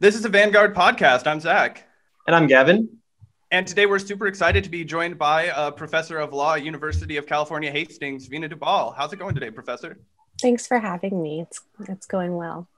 This is the Vanguard podcast. I'm Zach. And I'm Gavin. And today we're super excited to be joined by a professor of law at University of California, Hastings, Veena Dubal. How's it going today, professor? Thanks for having me. It's, it's going well.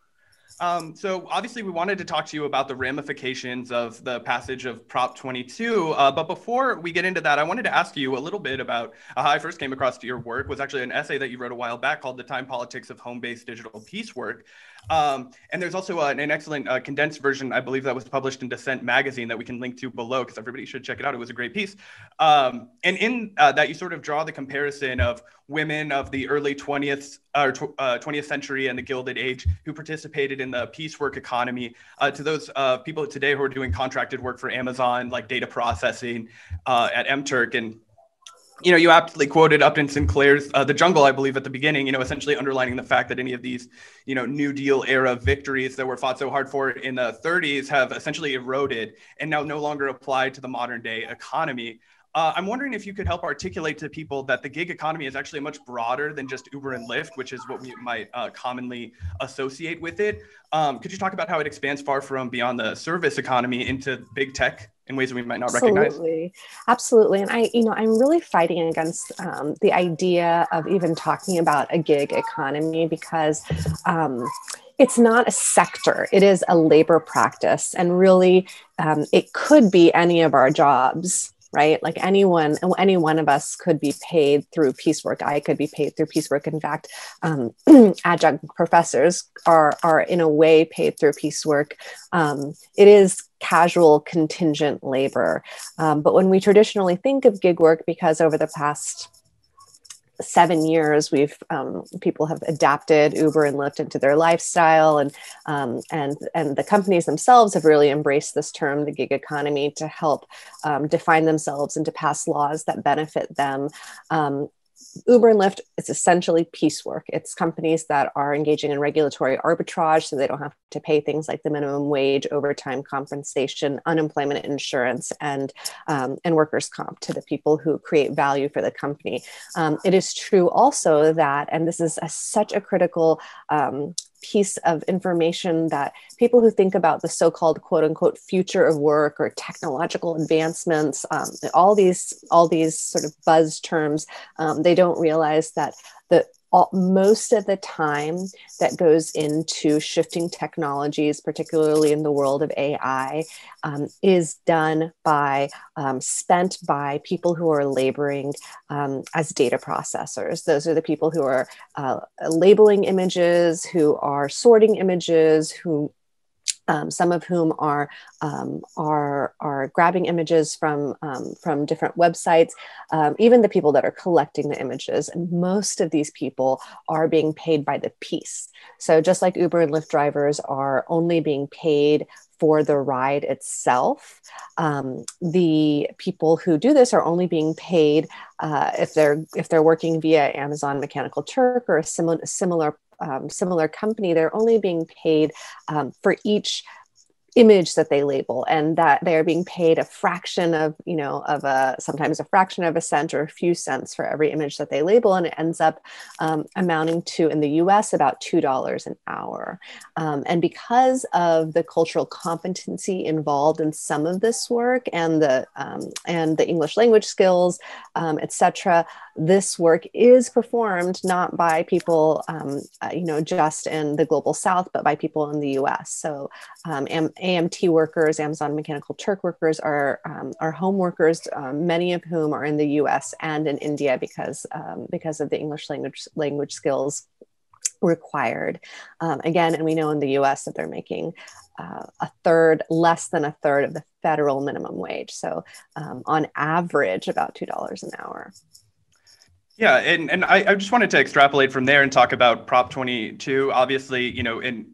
Um, so obviously we wanted to talk to you about the ramifications of the passage of Prop 22. Uh, but before we get into that, I wanted to ask you a little bit about uh, how I first came across your work was actually an essay that you wrote a while back called The Time Politics of Home-Based Digital Piecework. Um, and there's also an, an excellent uh, condensed version, I believe, that was published in Dissent magazine that we can link to below because everybody should check it out. It was a great piece. Um, and in uh, that, you sort of draw the comparison of women of the early 20th or uh, 20th century and the Gilded Age who participated in the piecework economy uh, to those uh, people today who are doing contracted work for Amazon, like data processing uh, at MTurk. And you know, you aptly quoted Upton Sinclair's uh, "The Jungle," I believe, at the beginning. You know, essentially underlining the fact that any of these, you know, New Deal era victories that were fought so hard for in the 30s have essentially eroded and now no longer apply to the modern day economy. Uh, I'm wondering if you could help articulate to people that the gig economy is actually much broader than just Uber and Lyft, which is what we might uh, commonly associate with it. Um, could you talk about how it expands far from beyond the service economy into big tech in ways that we might not absolutely. recognize? Absolutely. And I, you know, I'm really fighting against um, the idea of even talking about a gig economy because um, it's not a sector, it is a labor practice. And really, um, it could be any of our jobs right? Like anyone, any one of us could be paid through piecework. I could be paid through piecework. In fact, um, adjunct professors are are in a way paid through piecework. Um, it is casual contingent labor, um, but when we traditionally think of gig work, because over the past seven years we've um, people have adapted uber and lyft into their lifestyle and um, and and the companies themselves have really embraced this term the gig economy to help um, define themselves and to pass laws that benefit them. Um, Uber and Lyft is essentially piecework. It's companies that are engaging in regulatory arbitrage so they don't have to pay things like the minimum wage, overtime compensation, unemployment insurance, and, um, and workers' comp to the people who create value for the company. Um, it is true also that, and this is a, such a critical um, piece of information that people who think about the so-called quote unquote future of work or technological advancements um, all these all these sort of buzz terms um, they don't realize that the all, most of the time that goes into shifting technologies, particularly in the world of AI, um, is done by, um, spent by people who are laboring um, as data processors. Those are the people who are uh, labeling images, who are sorting images, who um, some of whom are um, are are grabbing images from um, from different websites. Um, even the people that are collecting the images, most of these people are being paid by the piece. So just like Uber and Lyft drivers are only being paid for the ride itself. Um, the people who do this are only being paid uh, if they're if they're working via Amazon Mechanical Turk or a similar similar um, similar company, they're only being paid um, for each image that they label and that they're being paid a fraction of you know of a sometimes a fraction of a cent or a few cents for every image that they label and it ends up um, amounting to in the us about $2 an hour. Um, and because of the cultural competency involved in some of this work and the um, and the english language skills um, etc this work is performed not by people um, uh, you know just in the global south but by people in the us so um, AMT workers, Amazon Mechanical Turk workers are, um, are home workers, um, many of whom are in the US and in India because, um, because of the English language, language skills required. Um, again, and we know in the US that they're making uh, a third, less than a third of the federal minimum wage. So um, on average, about $2 an hour. Yeah, and, and I, I just wanted to extrapolate from there and talk about Prop 22. Obviously, you know, in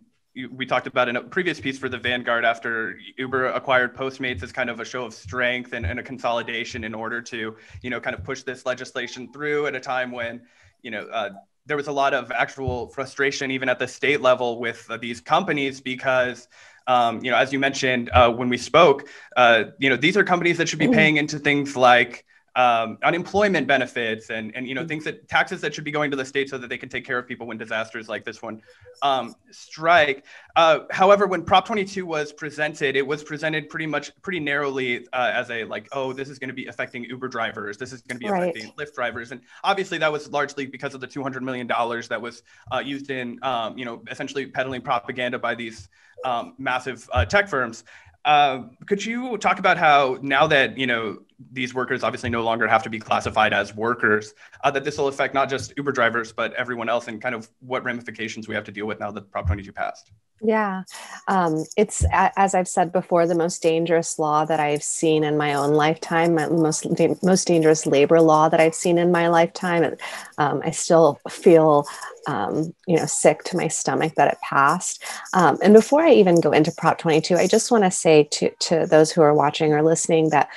we talked about in a previous piece for the Vanguard after Uber acquired Postmates as kind of a show of strength and, and, a consolidation in order to, you know, kind of push this legislation through at a time when, you know, uh, there was a lot of actual frustration even at the state level with uh, these companies because um, you know, as you mentioned uh, when we spoke, uh, you know, these are companies that should be paying into things like um, unemployment benefits and and you know things that taxes that should be going to the state so that they can take care of people when disasters like this one um, strike. Uh, however, when Prop 22 was presented, it was presented pretty much pretty narrowly uh, as a like, oh, this is going to be affecting Uber drivers, this is going to be right. affecting Lyft drivers, and obviously that was largely because of the 200 million dollars that was uh, used in um, you know essentially peddling propaganda by these um, massive uh, tech firms. Uh, could you talk about how now that you know these workers obviously no longer have to be classified as workers, uh, that this will affect not just Uber drivers but everyone else, and kind of what ramifications we have to deal with now that Prop 22 passed? Yeah, um, it's as I've said before, the most dangerous law that I've seen in my own lifetime, my most most dangerous labor law that I've seen in my lifetime. Um, I still feel um, you know, sick to my stomach that it passed. Um, and before I even go into Prop 22, I just want to say to, to those who are watching or listening that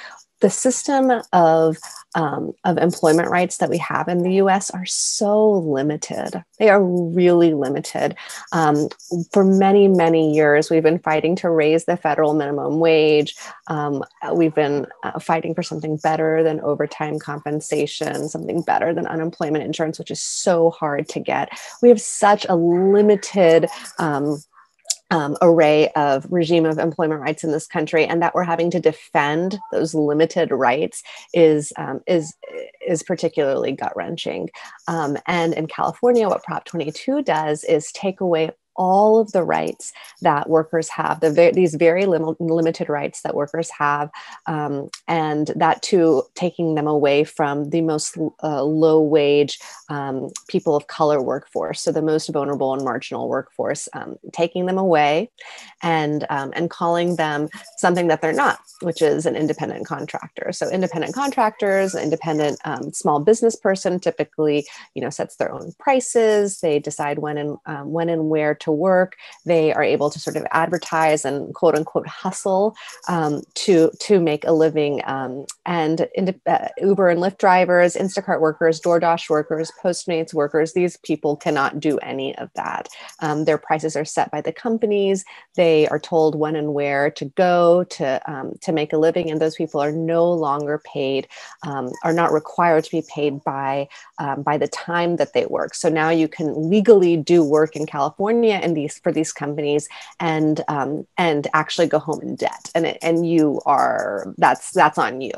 the system of um, of employment rights that we have in the U.S. are so limited. They are really limited. Um, for many, many years, we've been fighting to raise the federal minimum wage. Um, we've been uh, fighting for something better than overtime compensation, something better than unemployment insurance, which is so hard to get. We have such a limited um, array of regime of employment rights in this country, and that we're having to defend those limited rights is um, is is particularly gut wrenching. Um, and in California, what Prop 22 does is take away all of the rights that workers have, the, these very lim- limited rights that workers have, um, and that too taking them away from the most uh, low wage um, people of color workforce, so the most vulnerable and marginal workforce, um, taking them away and, um, and calling them something that they're not, which is an independent contractor. So independent contractors, independent um, small business person typically, you know, sets their own prices. They decide when and um, when and where to work. They are able to sort of advertise and quote unquote hustle um, to to make a living. Um, and in, uh, Uber and Lyft drivers, Instacart workers, DoorDash workers, Postmates workers, these people cannot do any of that. Um, their prices are set by the companies. They are told when and where to go to um, to make a living, and those people are no longer paid, um, are not required to be paid by um, by the time that they work. So now you can legally do work in California and these for these companies and um, and actually go home in debt, and it, and you are that's that's on you.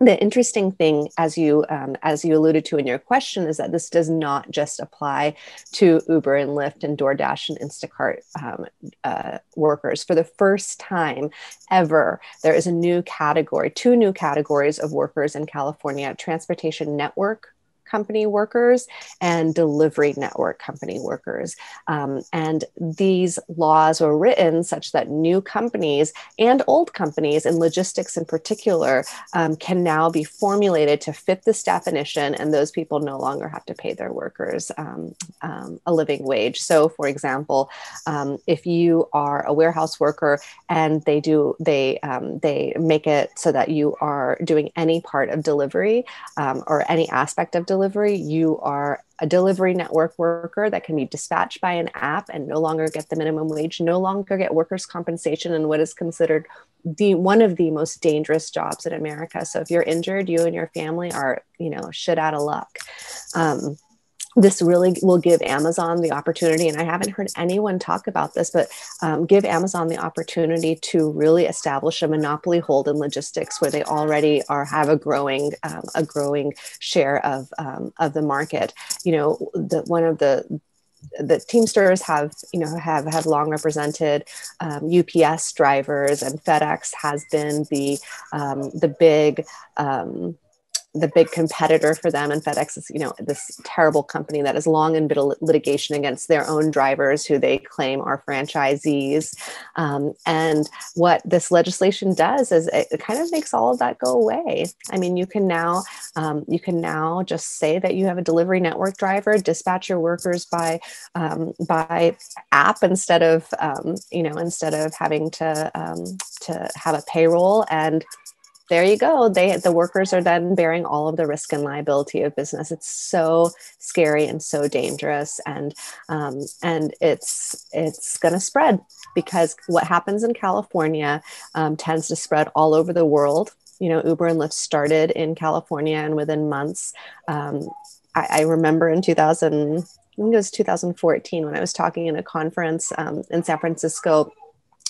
The interesting thing as you um, as you alluded to in your question is that this does not just apply to uber and lyft and doordash and instacart um, uh, workers. For the first time ever there is a new category two new categories of workers in california transportation network company workers and delivery network company workers. Um, and these laws were written such that new companies and old companies, in logistics in particular, um, can now be formulated to fit this definition, and those people no longer have to pay their workers um, um a living wage. So, for example, um, if you are a warehouse worker and they do they um, they make it so that you are doing any part of delivery or any aspect of delivery delivery, you are a delivery network worker that can be dispatched by an app and no longer get the minimum wage, no longer get workers' compensation and what is considered the one of the most dangerous jobs in America. So if you're injured, you and your family are, you know, shit out of luck. Um, this really will give Amazon the opportunity, and I haven't heard anyone talk about this, but um, give Amazon the opportunity to really establish a monopoly hold in logistics where they already are have a growing um, a growing share of um, of the market. You know, the one of the the Teamsters have, you know, have have long represented um, UPS drivers, and FedEx has been the um, the big um, the big competitor for them and FedEx is, you know, this terrible company that has long in been litigation against their own drivers who they claim are franchisees. Um, and what this legislation does is it, it, kind of makes all of that go away. I mean, you can now um, you can now just say that you have a delivery network driver, dispatch your workers by um, by app instead of um, you know instead of having to um, to have a payroll and there you go. They the workers are then bearing all of the risk and liability of business. It's so scary and so dangerous and um, and it's it's going to spread because what happens in california um, tends to spread all over the world. You know, Uber and Lyft started in California, and within months, um, I, I, remember in 2000, I think it was 2014 when I was talking in a conference um, in San Francisco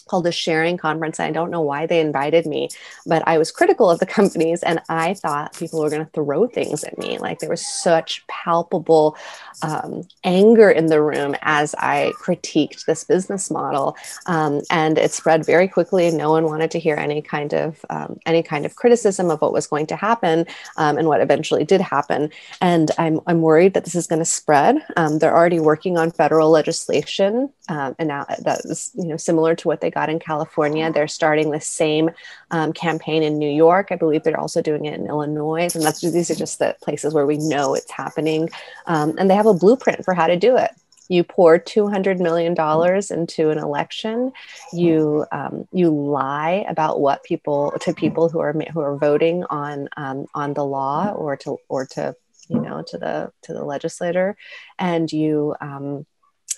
called a sharing conference. and I don't know why they invited me, but I was critical of the companies and I thought people were going to throw things at me. Like there was such palpable um, anger in the room as I critiqued this business model. Um, and it spread very quickly no one wanted to hear any kind of um, any kind of criticism of what was going to happen um, and what eventually did happen. And I'm, I'm worried that this is going to spread. Um, they're already working on federal legislation um, and now that is you know similar to what they got in California. They're starting the same um, campaign in New York. I believe they're also doing it in Illinois, and that's these are just the places where we know it's happening. Um, and they have a blueprint for how to do it. You pour two hundred million dollars into an election. You um, you lie about what people to people who are who are voting on um, on the law or to or to you know to the to the legislator, and you um,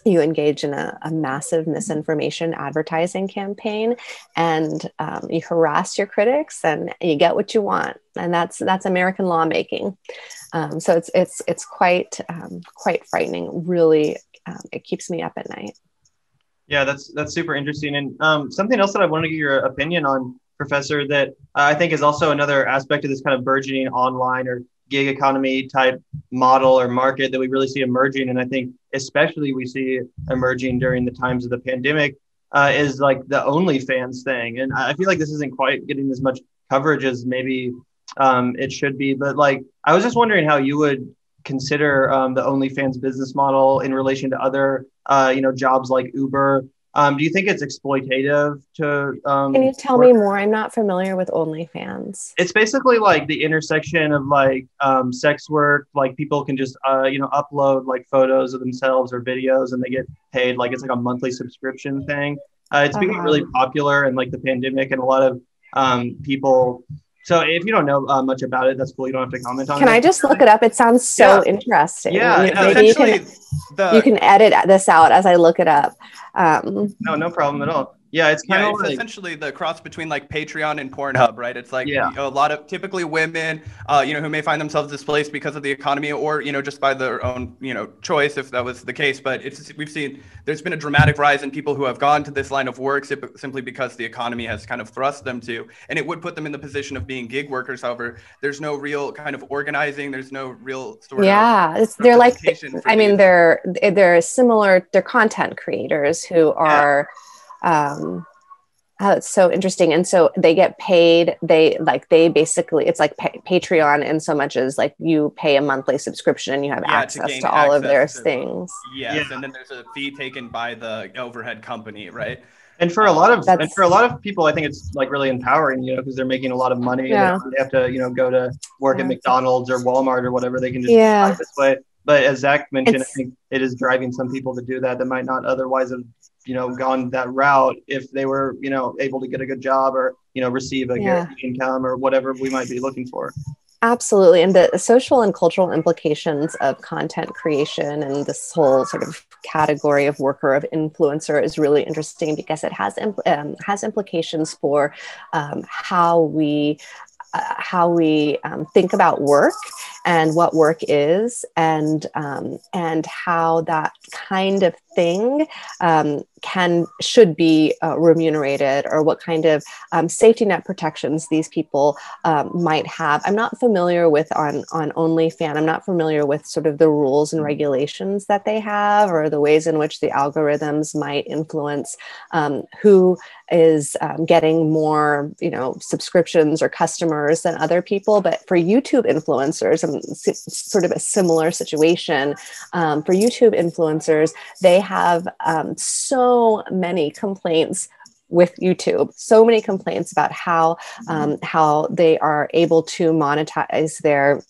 you engage in a, a, massive misinformation advertising campaign and um, you harass your critics and you get what you want. And that's that's american lawmaking. Um, so it's it's it's quite um, quite frightening. Really um, it keeps me up at night. Yeah that's that's super interesting. And um, something else that i want to get your opinion on professor that i think is also another aspect of this kind of burgeoning online or gig economy type model or market that we really see emerging. And I think especially we see emerging during the times of the pandemic uh, is like the OnlyFans thing. And I feel like this isn't quite getting as much coverage as maybe um, it should be. But like, I was just wondering how you would consider um, the OnlyFans business model in relation to other, uh, you know, jobs like Uber um, do you think it's exploitative to? Um, Can you tell work? me more? I'm not familiar with OnlyFans. It's basically like the intersection of like um, sex work. Like people can just uh, you know upload like photos of themselves or videos, and they get paid. Like it's like a monthly subscription thing. Uh, it's uh-huh. becoming really popular, and like the pandemic, and a lot of um, people so if you don't know uh, much about it, that's cool. You don't have to comment on can it. Can I just look it up? It sounds so yeah. interesting. Yeah, maybe you can, the, you can edit this out as I look it up. Um, no, no problem at all. Yeah, it's kind yeah, of it's like, essentially the cross between like Patreon and Pornhub, right? It's like yeah. a lot of typically women, uh, you know, who may find themselves displaced because of the economy or you know just by their own you know choice, if that was the case. But it's we've seen there's been a dramatic rise in people who have gone to this line of work simply because the economy has kind of thrust them to, and it would put them in the position of being gig workers. However, there's no real kind of organizing. There's no real sort yeah, of. They're like I mean, they're they're similar. They're content creators who are. Yeah. Um, Oh, it's so interesting. And so they get paid. They like they basically it's like pa- Patreon in so much as like you pay a monthly subscription and you have yeah, access to, to all of their to, things. Yes, yeah. and then there's a fee taken by the overhead company, right? And for a lot of That's, and for a lot of people, I think it's like really empowering, you know, because they're making a lot of money. Yeah. they have to, you know, go to work yeah. at McDonald's or Walmart or whatever. They can just yeah. this way. But as Zach mentioned, it's, I think it is driving some people to do that that might not otherwise have you know gone that route if they were you know able to get a good job or you know receive a yeah. income or whatever we might be looking for absolutely and the social and cultural implications of content creation and this whole sort of category of worker of influencer is really interesting because it has um, has implications for um, how we uh, how we um, think about work and what work is and um, and how that kind of thing um, can should be uh, remunerated or what kind of um, safety net protections these people um, might have. I'm not familiar with on on OnlyFans. I'm not familiar with sort of the rules and regulations that they have or the ways in which the algorithms might influence um, who is um, getting more you know subscriptions or customers than other people. But for YouTube influencers, sort of a similar situation um, for YouTube influencers, they have um, so many complaints with YouTube. So many complaints about how um, how they are able to monetize their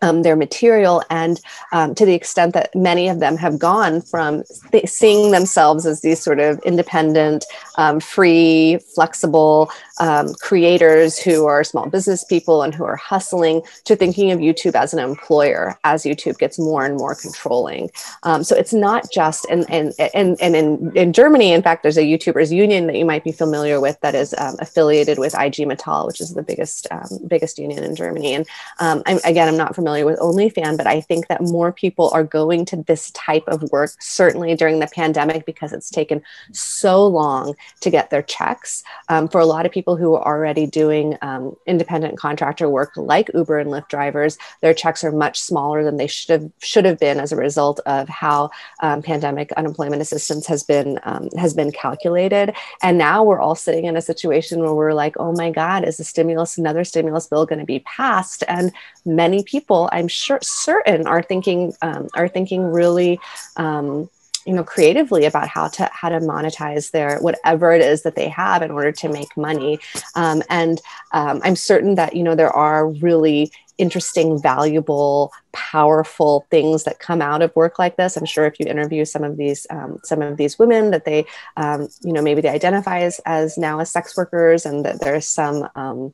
um, their material, and um, to the extent that many of them have gone from th- seeing themselves as these sort of independent, um, free, flexible um, creators who are small business people and who are hustling to thinking of YouTube as an employer as YouTube gets more and more controlling. Um, so it's not just, and, and, and, and in, in Germany, in fact, there's a YouTubers union that you might be familiar with that is um, affiliated with IG Metall, which is the biggest, um, biggest union in Germany. And um, I'm, again, I'm not familiar with OnlyFan, but I think that more people are going to this type of work, certainly during the pandemic, because it's taken so long to get their checks. Um, for a lot of people who are already doing um, independent contractor work like Uber and Lyft drivers, their checks are much smaller than they should have should have been as a result of how um, pandemic unemployment assistance has been um, has been calculated. And now we're all sitting in a situation where we're like, oh my God, is the stimulus another stimulus bill going to be passed? And many people, I'm sure, certain, are thinking um, are thinking really. Um, you know creatively about how to how to monetize their whatever it is that they have in order to make money. Um, and um, i'm certain that you know there are really interesting valuable powerful things that come out of work like this. I'm sure if you interview some of these um, some of these women that they um, you know maybe they identify as, as now as sex workers and that there's some um,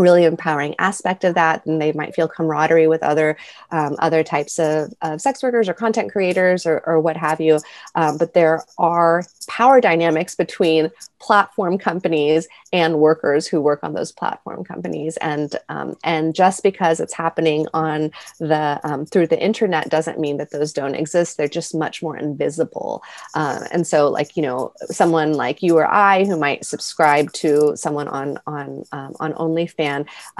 really empowering aspect of that and they might feel camaraderie with other um, other types of, of, sex workers or content creators or, or what have you. Um, but there are power dynamics between platform companies and workers who work on those platform companies. And um, and just because it's happening on the um, through the internet doesn't mean that those don't exist. They're just much more invisible. Uh, and so like you know someone like you or i who might subscribe to someone on on um, on onlyfans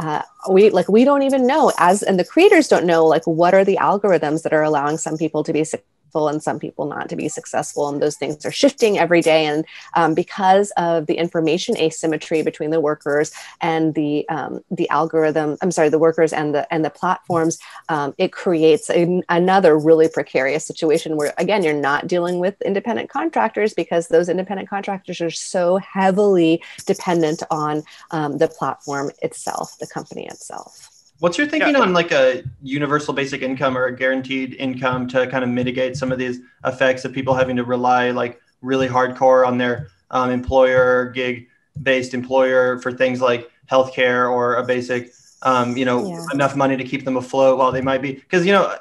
uh, we like we don't even know as and the creators don't know like what are the algorithms that are allowing some people to be successful and some people not to be successful and those things are shifting every day. And um, because of the information asymmetry between the workers and the um, the algorithm i'm sorry the workers and the and the platforms um, it creates a, another really precarious situation where again you're not dealing with independent contractors because those independent contractors are so heavily dependent on um, the platform itself the company itself What's your thinking yeah. on like a universal basic income or a guaranteed income to kind of mitigate some of these effects of people having to rely like really hardcore on their um, employer gig based employer for things like healthcare or a basic um, you know yeah. enough money to keep them afloat while they might be because you know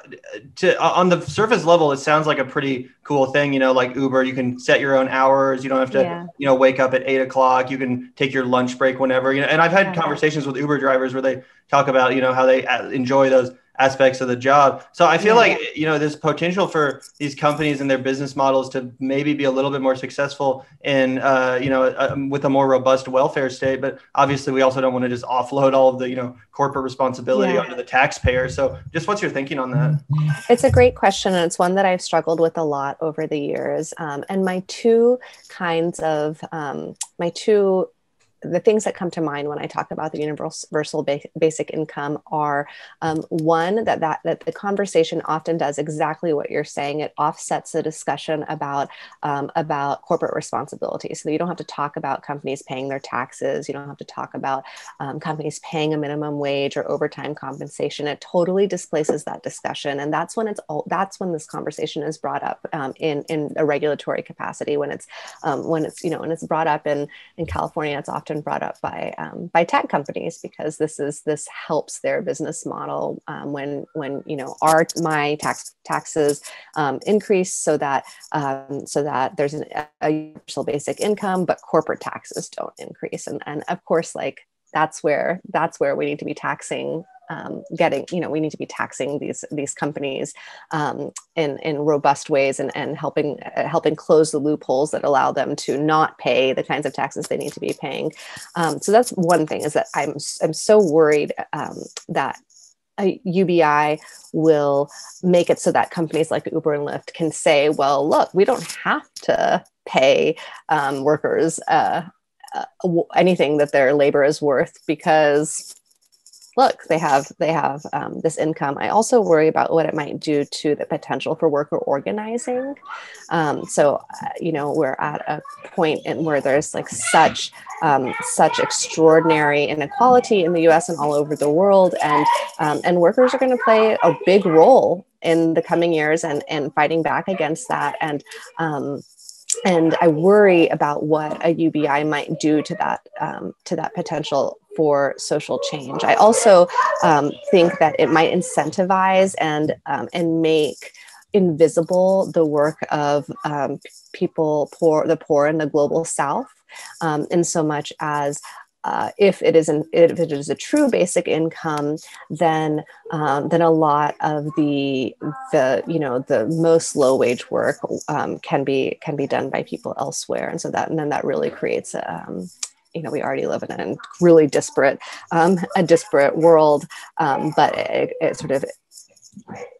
to on the surface level it sounds like a pretty cool thing you know like uber you can set your own hours you don't have to yeah. you know wake up at eight o'clock you can take your lunch break whenever you know and i've had yeah. conversations with uber drivers where they talk about you know how they uh, enjoy those aspects of the job. So I feel like you know there's potential for these companies and their business models to maybe be a little bit more successful in uh, you know uh, with a more robust welfare state. But obviously, we also don't want to just offload all of the you know corporate responsibility yeah. onto the taxpayer. So just what's your thinking on that? It's a great question, and it's one that I've struggled with a lot over the years. Um, and my two kinds of um, my two the things that come to mind when I talk about the universal basic income are um, one that, that that the conversation often does exactly what you're saying. It offsets the discussion about um, about corporate responsibility. So you don't have to talk about companies paying their taxes. You don't have to talk about um, companies paying a minimum wage or overtime compensation. It totally displaces that discussion, and that's when it's all, that's when this conversation is brought up um, in in a regulatory capacity. When it's um, when it's you know when it's brought up in in California, it's often often brought up by um, by tech companies because this is this helps their business model um, when when you know our my tax taxes um, increase so that um, so that there's an, a universal basic income, but corporate taxes don't increase, and and of course like that's where that's where we need to be taxing um, getting you know we need to be taxing these these companies um, in in robust ways and and helping uh, helping close the loopholes that allow them to not pay the kinds of taxes they need to be paying. Um, so that's one thing is that i'm i'm so worried um, that UBI will make it so that companies like Uber and Lyft can say, well, look, we don't have to pay um, workers uh, uh, anything that their labor is worth because look they have they have um, this income. I also worry about what it might do to the potential for worker organizing. Um, so uh, you know we're at a point in where there's like such um, such extraordinary inequality in the us and all over the world. And um, and workers are going to play a big role in the coming years and and fighting back against that. And um, and I worry about what a UBI might do to that um, to that potential for social change. I also um, think that it might incentivize and um, and make invisible the work of um, people poor the poor in the global south um, in so much as uh, if it is an, if it is a true basic income, then um, then a lot of the the you know the most low wage work um, can be can be done by people elsewhere, and so that and then that really creates a, um, you know we already live in a really disparate um, a disparate world, um, but it, it, sort of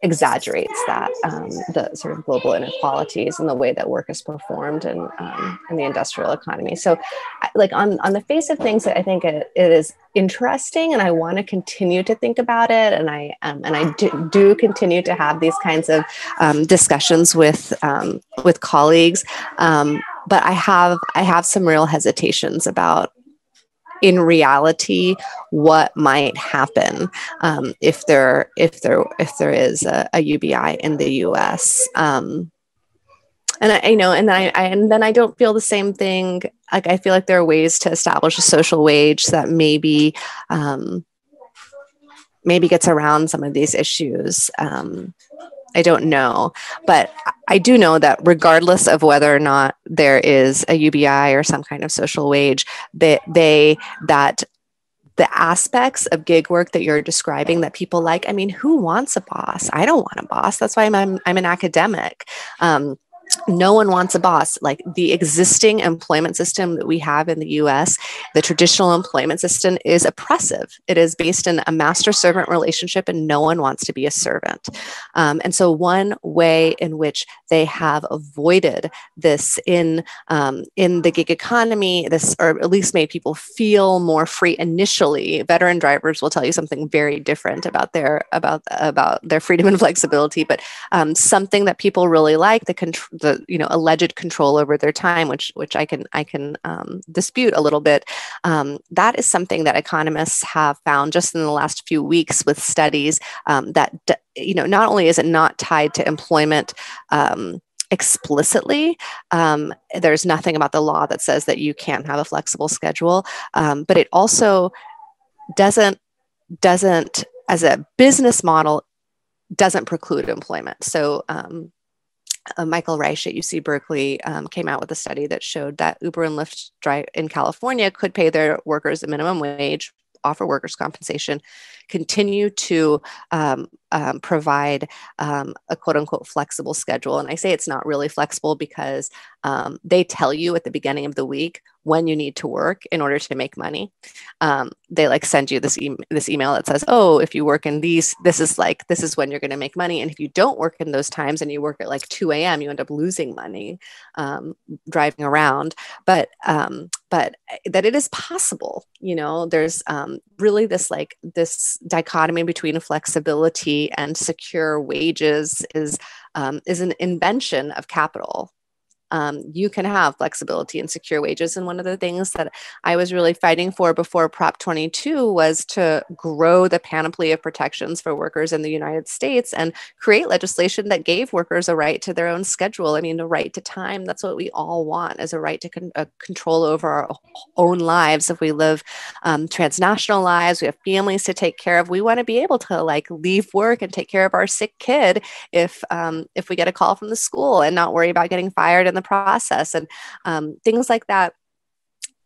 exaggerates that um, the sort of global inequalities and the way that work is performed in, um, in the industrial economy. So like on, on the face of things i think it, it is interesting and i want to continue to think about it. And i um, and i do, do, continue to have these kinds of um, discussions with um, with colleagues. Um, but i have i have some real hesitations about in reality what might happen um, if there if there if there is a, a UBI in the U.S. Um, and I, you know, and then I, I, and then I don't feel the same thing. Like I feel like there are ways to establish a social wage that maybe um, maybe gets around some of these issues. Um, I don't know, but I do know that regardless of whether or not there is a UBI or some kind of social wage, that they that the aspects of gig work that you're describing that people like. I mean, who wants a boss? I don't want a boss. That's why I'm I'm, I'm an academic. Um, no one wants a boss. Like the existing employment system that we have in the US the traditional employment system is oppressive. It is based in a master servant relationship and no one wants to be a servant. Um, and so one way in which they have avoided this in um, in the gig economy this or at least made people feel more free initially veteran drivers will tell you something very different about their about about their freedom and flexibility but um, something that people really like the control the you know alleged control over their time, which which I can I can um, dispute a little bit. Um, that is something that economists have found just in the last few weeks with studies um, that you know not only is it not tied to employment um, explicitly. Um, there's nothing about the law that says that you can't have a flexible schedule, um, but it also doesn't doesn't as a business model doesn't preclude employment. So um, uh, Michael Reich at UC Berkeley um, came out with a study that showed that Uber and Lyft drive in California could pay their workers a minimum wage, offer workers' compensation, continue to um, um, provide um, a quote unquote flexible schedule. And I say it's not really flexible because um, they tell you at the beginning of the week when you need to work in order to make money. Um, they like send you this e- this email that says, "Oh, if you work in these, this is like this is when you're going to make money." And if you don't work in those times and you work at like 2 a.m., you end up losing money um, driving around. But um, but eh, that it is possible. You know, there's um, really this like this dichotomy between flexibility and secure wages is um, is an invention of capital um, you can have flexibility and secure wages. And one of the things that I was really fighting for before Prop 22 was to grow the panoply of protections for workers in the United States and create legislation that gave workers a right to their own schedule. I mean, a right to time. That's what we all want is a right to con- uh, control over our own lives. If we live um, transnational lives, we have families to take care of. We want to be able to like leave work and take care of our sick kid if um, if we get a call from the school and not worry about getting fired in the the process and um, things like that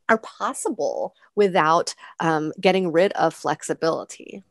are possible without um, getting rid of flexibility.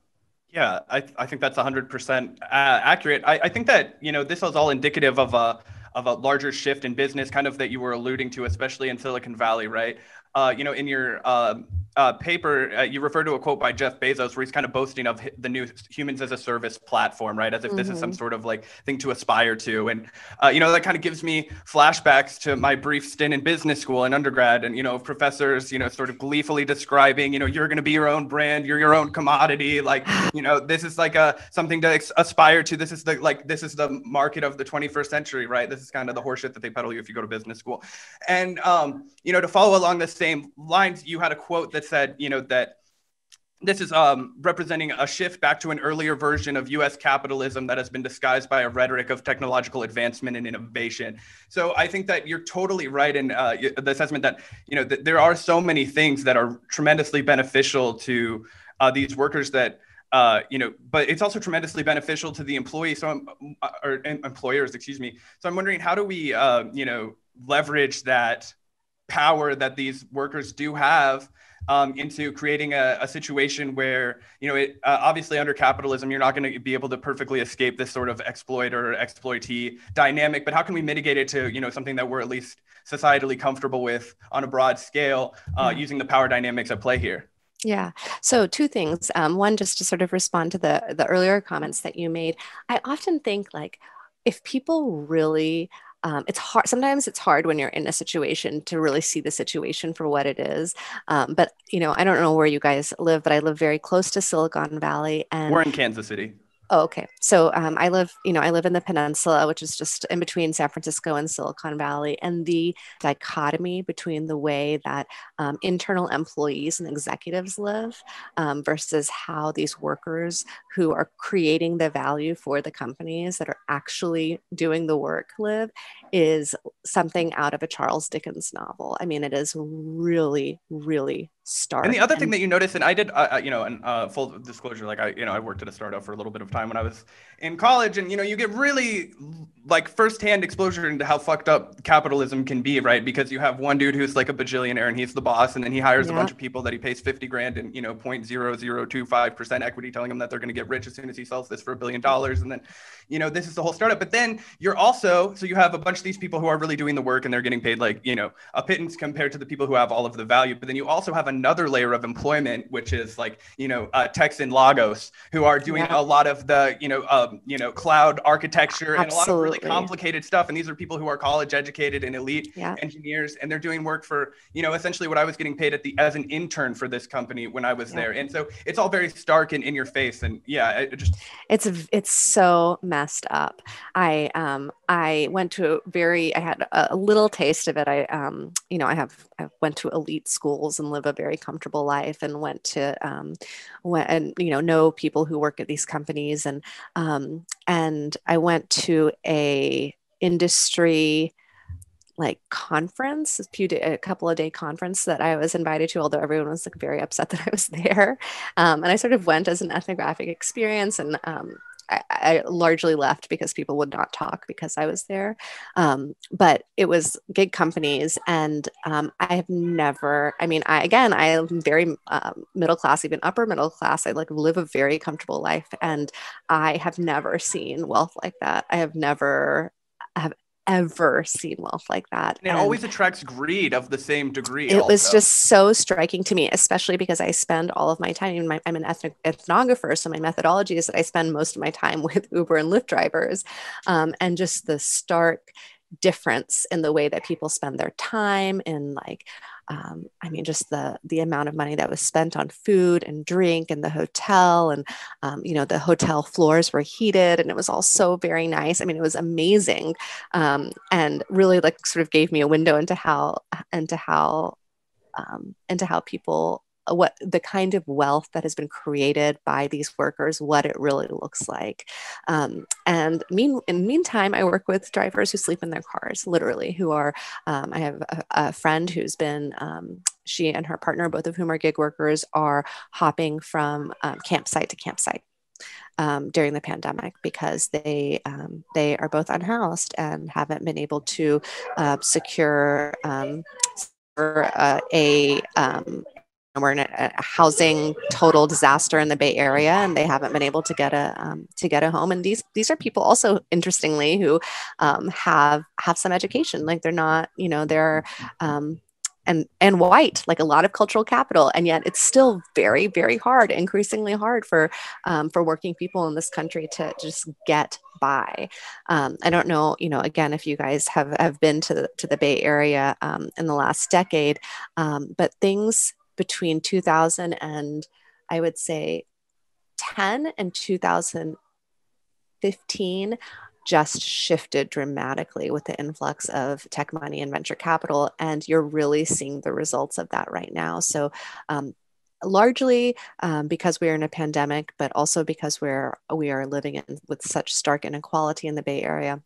Yeah, I, I think that's 100% uh, accurate. I, I think that, you know, this is all indicative of a, of a larger shift in business kind of that you were alluding to, especially in Silicon Valley, right? Uh, you know, in your uh, uh, paper, uh, you refer to a quote by Jeff Bezos where he's kind of boasting of the new humans as a service platform, right? As if mm-hmm. this is some mm-hmm. sort of like thing to aspire to. And, uh, you know, that kind of gives me flashbacks to my brief stint in business school and undergrad and, you know, professors, you know, sort of gleefully describing, you know, you're going to be your own brand, you're your own commodity. Like, you know, this is like a something to ex- aspire to. This is the, like, this is the market of the 21st century, right? This is kind of the horseshit that they peddle you if you go to business school. And, um, you know, to follow along the same lines, you had a quote that said, you know, that this is um, representing a shift back to an earlier version of US capitalism that has been disguised by a rhetoric of technological advancement and innovation. So I think that you're totally right in uh, the assessment that you know th- there are so many things that are tremendously beneficial to uh, these workers that uh, you know, but it's also tremendously beneficial to the employee, so I'm, uh, or employers, excuse me. So I'm wondering, how do we, uh, you know, leverage that power that these workers do have um, into creating a, a, situation where you know it, uh, obviously under capitalism you're not going to be able to perfectly escape this sort of exploiter or exploitee dynamic but how can we mitigate it to you know something that we're at least societally comfortable with on a broad scale uh, yeah. using the power dynamics at play here yeah. So two things. Um, one, just to sort of respond to the the earlier comments that you made. I often think like if people really um, it's hard sometimes it's hard when you're in a situation to really see the situation for what it is um, but you know i don't know where you guys live but i live very close to silicon valley and we're in kansas city Oh, okay. So um, I live, you know, I live in the peninsula, which is just in between San Francisco and Silicon Valley, and the dichotomy between the way that um, internal employees and executives live um, versus how these workers who are creating the value for the companies that are actually doing the work live is something out of a Charles Dickens novel. I mean, it is really, really startup. And the other thing that you notice, and I did, uh, uh, you know, and uh, full disclosure, like I, you know, I worked at a startup for a little bit of time when I was in college, and you know, you get really like firsthand exposure into how fucked up capitalism can be, right? Because you have one dude who's like a bajillionaire and he's the boss, and then he hires yeah. a bunch of people that he pays fifty grand and you know, point zero zero two five percent equity, telling them that they're going to get rich as soon as he sells this for a billion dollars, and then, you know, this is the whole startup. But then you're also, so you have a bunch of these people who are really doing the work and they're getting paid like you know a pittance compared to the people who have all of the value. But then you also have another layer of employment, which is like you know uh, techs in Lagos who are doing yeah. a lot of the you know um, you know cloud architecture Absolutely. and a lot of really complicated stuff. And these are people who are college educated and elite yeah. engineers, and they're doing work for you know essentially what I was getting paid at the as an intern for this company when I was yeah. there. And so it's all very stark and in your face. And yeah, it just it's it's so messed up. I um I went to a very I had a, a little taste of it. I um you know I have I went to elite schools and live a very comfortable life and went to um, went and you know know people who work at these companies and um, and I went to a industry like conference, a, few day, a couple of day conference that I was invited to, although everyone was like very upset that I was there. Um, and I sort of went as an ethnographic experience and um, I, I, largely left because people would not talk because I was there. Um, but it was gig companies, and um, I have never. I mean, I again, I am very um, middle class, even upper middle class. I like live a very comfortable life, and I have never seen wealth like that. I have never have ever seen wealth like that. And it and always attracts greed of the same degree. It also. was just so striking to me, especially because I spend all of my time, my, I'm an ethnic, ethnographer, so my methodology is that I spend most of my time with Uber and Lyft drivers. Um, and just the stark difference in the way that people spend their time in like um, I mean, just the the amount of money that was spent on food and drink and the hotel, and um, you know, the hotel floors were heated, and it was all so very nice. I mean, it was amazing, um, and really like sort of gave me a window into how into how um, into how people what the kind of wealth that has been created by these workers, what it really looks like. Um, and mean, in the meantime, I work with drivers who sleep in their cars, literally, who are, um, I have a, a, friend who's been, um, she and her partner, both of whom are gig workers, are hopping from um, campsite to campsite. Um, during the pandemic because they um, they are both unhoused and haven't been able to uh, secure um, uh, a um, we're in a, housing total disaster in the Bay Area, and they haven't been able to get a um, to get a home. And these these are people also, interestingly, who um, have have some education. Like they're not, you know, they're um, and and white, like a lot of cultural capital, and yet it's still very very hard, increasingly hard for um, for working people in this country to just get by. Um, I don't know, you know, again, if you guys have have been to the, to the Bay Area um, in the last decade, um, but things between 2000 and I would say 10 and 2015 just shifted dramatically with the influx of tech money and venture capital. And you're really seeing the results of that right now. So, um, largely um, because we're in a pandemic, but also because we're we are living in with such stark inequality in the Bay Area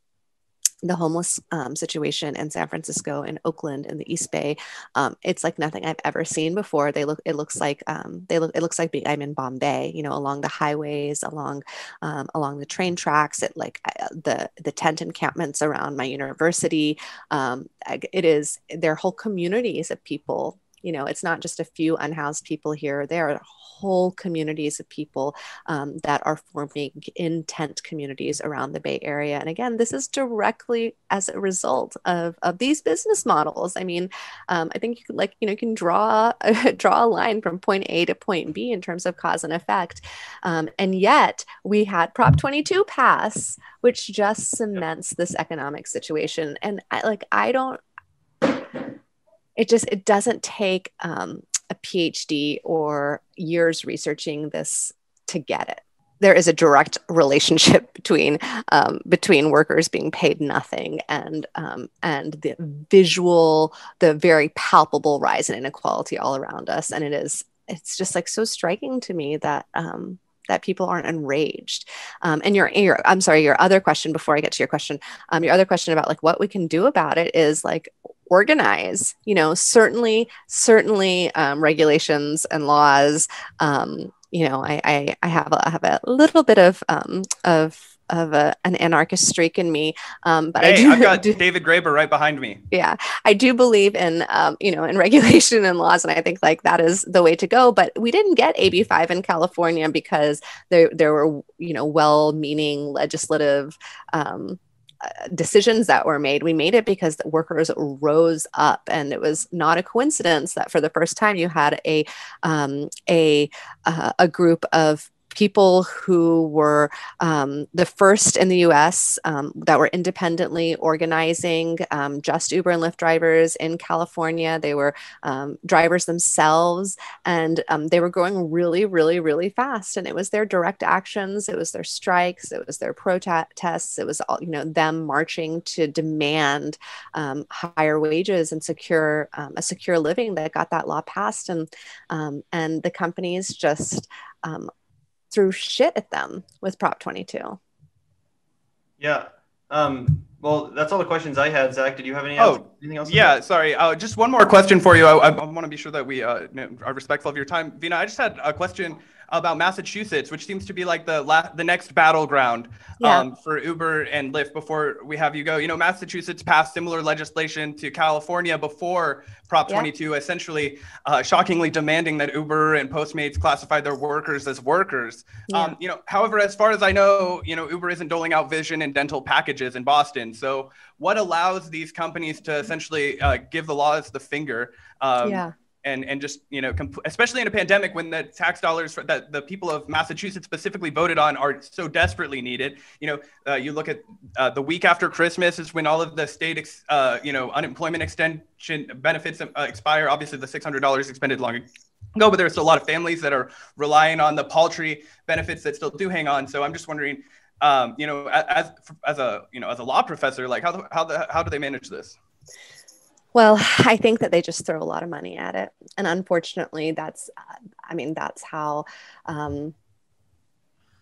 the homeless um, situation in San Francisco and Oakland in the East Bay. Um, it's like nothing I've ever seen before. They look, it looks like um, they look, it looks like I'm in Bombay. You know, along the highways, along um, along the train tracks, it like uh, the the tent encampments around my university. Um, it is their whole communities of people you know it's not just a few unhoused people here. There are whole communities of people um, that are forming in tent communities around the bay area. And again this is directly as a result of, of these business models. I mean um, i think you can like you know you can draw draw a line from point a to point b in terms of cause and effect. Um, and yet we had prop 22 pass which just cements this economic situation. And I, like i don't it just it doesn't take um, a phd or years researching this to get it there is a direct relationship between um, between workers being paid nothing and um, and the visual the very palpable rise in inequality all around us and it is it's just like so striking to me that um, that people aren't enraged. Um, and your, your, I'm sorry, your other question before I get to your question, um, your other question about like what we can do about it is like organize you know certainly certainly um, regulations and laws um, you know I, I, I have a, I have a little bit of um, of of a, an anarchist streak in me. Um, but hey, I do, I've got do, David Graeber right behind me. Yeah, I do believe in um, you know in regulation and laws, and I think like that is the way to go. But we didn't get AB five in California because there there were you know well-meaning legislative. Um, decisions that were made. We made it because the workers rose up, and it was not a coincidence that for the first time you had a um, a uh, a group of people who were um, the first in the US um, that were independently organizing um, just Uber and Lyft drivers in California. They were um, drivers themselves and um, they were growing really, really, really fast. And it was their direct actions, it was their strikes, it was their protests, it was all, you know, them marching to demand higher wages and secure a secure living that got that law passed. And, and the companies just um, threw shit at them with Prop 22. Yeah. Um, well, that's all the questions I had. Zach, did you have any? Oh, else, anything else? Yeah, sorry. Uh, just one more question for you. I, I want to be sure that we uh, are respectful of your time. Veena. I just had a question about Massachusetts, which seems to be like the la- the next battleground yeah. um, for Uber and Lyft. Before we have you go, you know, Massachusetts passed similar legislation to California before Prop 22, yeah. essentially, uh, shockingly demanding that Uber and Postmates classify their workers as workers. Yeah. Um, you know, however, as far as I know, you know, Uber isn't doling out vision and dental packages in Boston. So, what allows these companies to essentially uh, give the laws the finger? Um, yeah and and just you know comp- especially in a pandemic when the tax dollars that the people of Massachusetts specifically voted on are so desperately needed. You know uh, you look at uh, the week after Christmas is when all of the state ex- uh, you know unemployment extension benefits uh, expire. Obviously the $600 expended long ago but there's still a lot of families that are relying on the paltry benefits that still do hang on. So I'm just wondering um, you know as as a you know as a law professor like how how the, how do they manage this well, I think that they just throw a lot of money at it. And unfortunately, that's, I mean, that's how um,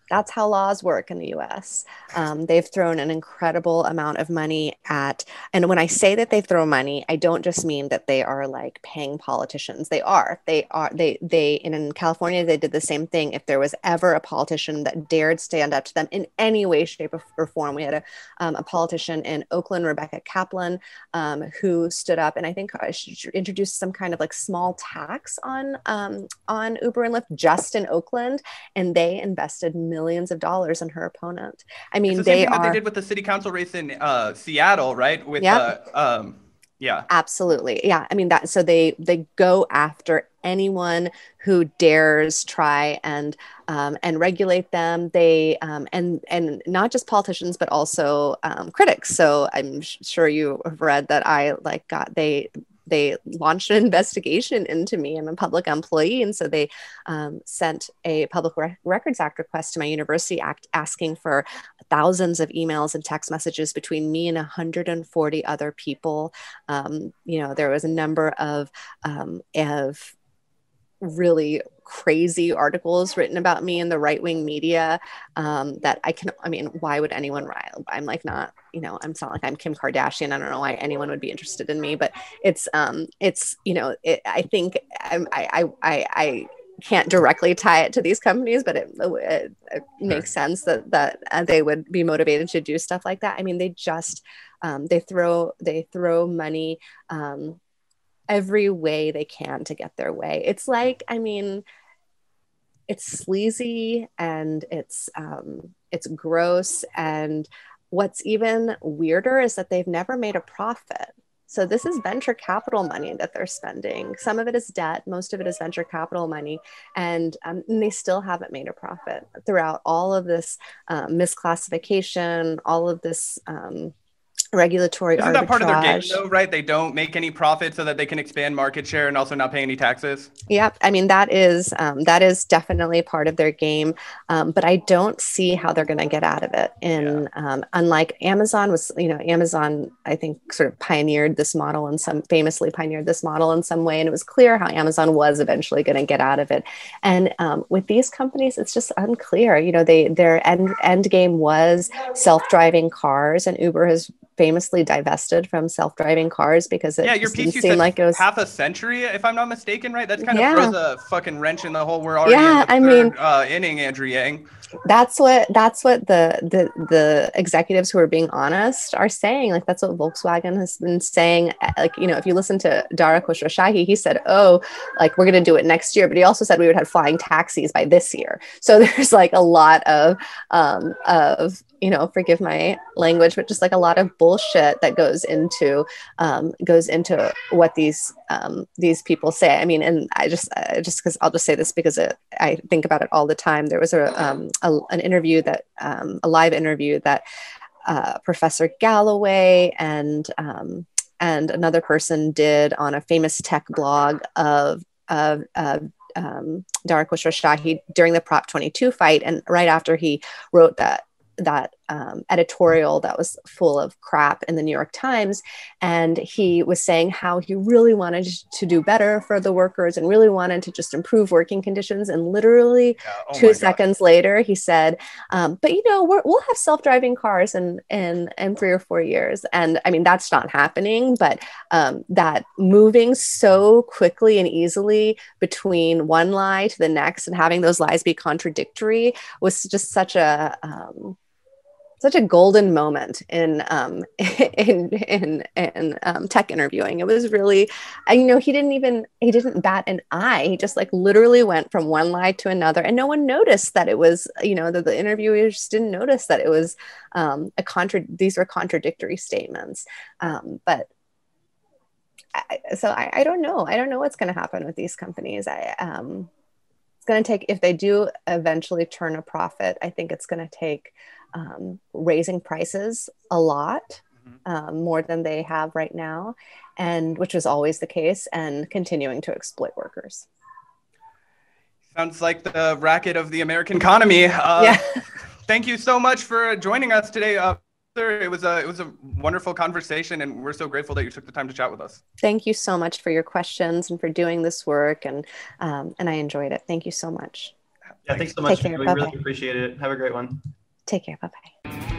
that's how laws work in the US. Um, they've thrown an incredible amount of money at, and when I say that they throw money, I don't just mean that they are like paying politicians. They are. They are. They, they, in California, they did the same thing. If there was ever a politician that dared stand up to them in any way, shape, or form, we had a, um, a politician in Oakland, Rebecca Kaplan, um, who stood up and I think introduced some kind of like small tax on, um, on Uber and Lyft just in Oakland. And they invested millions of dollars on her opponent. I mean, the they are. they did with the city council race in uh, Seattle, right? With yep. uh, um, yeah, absolutely, yeah. I mean that. So they they go after anyone who dares try and um, and regulate them. They um, and and not just politicians, but also um, critics. So I'm sure you have read that I like got they they launched an investigation into me. I'm a public employee, and so they um, sent a Public Re- Records Act request to my university act asking for thousands of emails and text messages between me and 140 other people. Um, you know, there was a number of um, of really crazy articles written about me in the right wing media um, that I can. I mean, why would anyone write? I'm like not, you know, I'm not like I'm Kim Kardashian. I don't know why anyone would be interested in me, but it's, um, it's, you know, it, I think I'm, I, I, I can't directly tie it to these companies, but it, it, it makes sense that that uh, they would be motivated to do stuff like that. I mean, they just um, they throw they throw money um, every way they can to get their way. It's like, I mean, it's sleazy and it's um, it's gross and what's even weirder is that they've never made a profit so this is venture capital money that they're spending. Some of it is debt, most of it is venture capital money, and, um, and they still haven't made a profit throughout all of this uh, misclassification, all of this. Um, regulatory Isn't arbitrage. that part of their game though, right? They don't make any profit so that they can expand market share and also not pay any taxes. Yep. I mean, that is um, that is definitely part of their game. Um, but I don't see how they're going to get out of it. And yeah. um, unlike Amazon was, you know, Amazon, I think sort of pioneered this model and some famously pioneered this model in some way. And it was clear how Amazon was eventually going to get out of it. And um, with these companies, it's just unclear. You know, they their end end game was self-driving cars and Uber has famously divested from self-driving cars because it yeah, your piece seemed like it was half a century, if I'm not mistaken, right? That's kind of yeah. throws a fucking wrench in the whole. We're already yeah, I third, mean, uh, inning, Andrew Yang that's what that's what the the the executives who are being honest are saying like that's what volkswagen has been saying like you know if you listen to dara khosrowshahi he said oh like we're going to do it next year but he also said we would have flying taxis by this year so there's like a lot of um of you know forgive my language but just like a lot of bullshit that goes into um goes into what these um these people say. I mean and i just uh, just because i'll just say this because it, i think about it all the time. There was a um a, an interview that um, a live interview that uh, Professor Galloway and um, and another person did on a famous tech blog of of, of um, Khosrowshahi during the Prop 22 fight, and right after he wrote that that um, editorial that was full of crap in the New York Times. And he was saying how he really wanted to do better for the workers and really wanted to just improve working conditions. And literally yeah. oh two seconds God. later, he said, um, But you know, we will have self driving cars in, in, in three or four years. And I mean, that's not happening, but um, that moving so quickly and easily between one lie to the next and having those lies be contradictory was just such a, um, such a golden moment in um, in in, in um, tech interviewing. It was really, you know, he didn't even he didn't bat an eye. He just like literally went from one lie to another, and no one noticed that it was, you know, the, the interviewers didn't notice that it was um, a contra. These were contradictory statements, um, but. I, so I, I don't know. I don't know what's going to happen with these companies. I um, it's going to take if they do eventually turn a profit. I think it's going to take um, raising prices a lot mm-hmm. um, more than they have right now, and which was always the case, and continuing to exploit workers. Sounds like the racket of the American economy. Uh, yeah. thank you so much for joining us today. Uh, it was a it was a wonderful conversation, and we're so grateful that you took the time to chat with us. Thank you so much for your questions and for doing this work, and um, and I enjoyed it. Thank you so much. Yeah, thanks so much. we really appreciate it. Have a great one. Take care. Bye bye.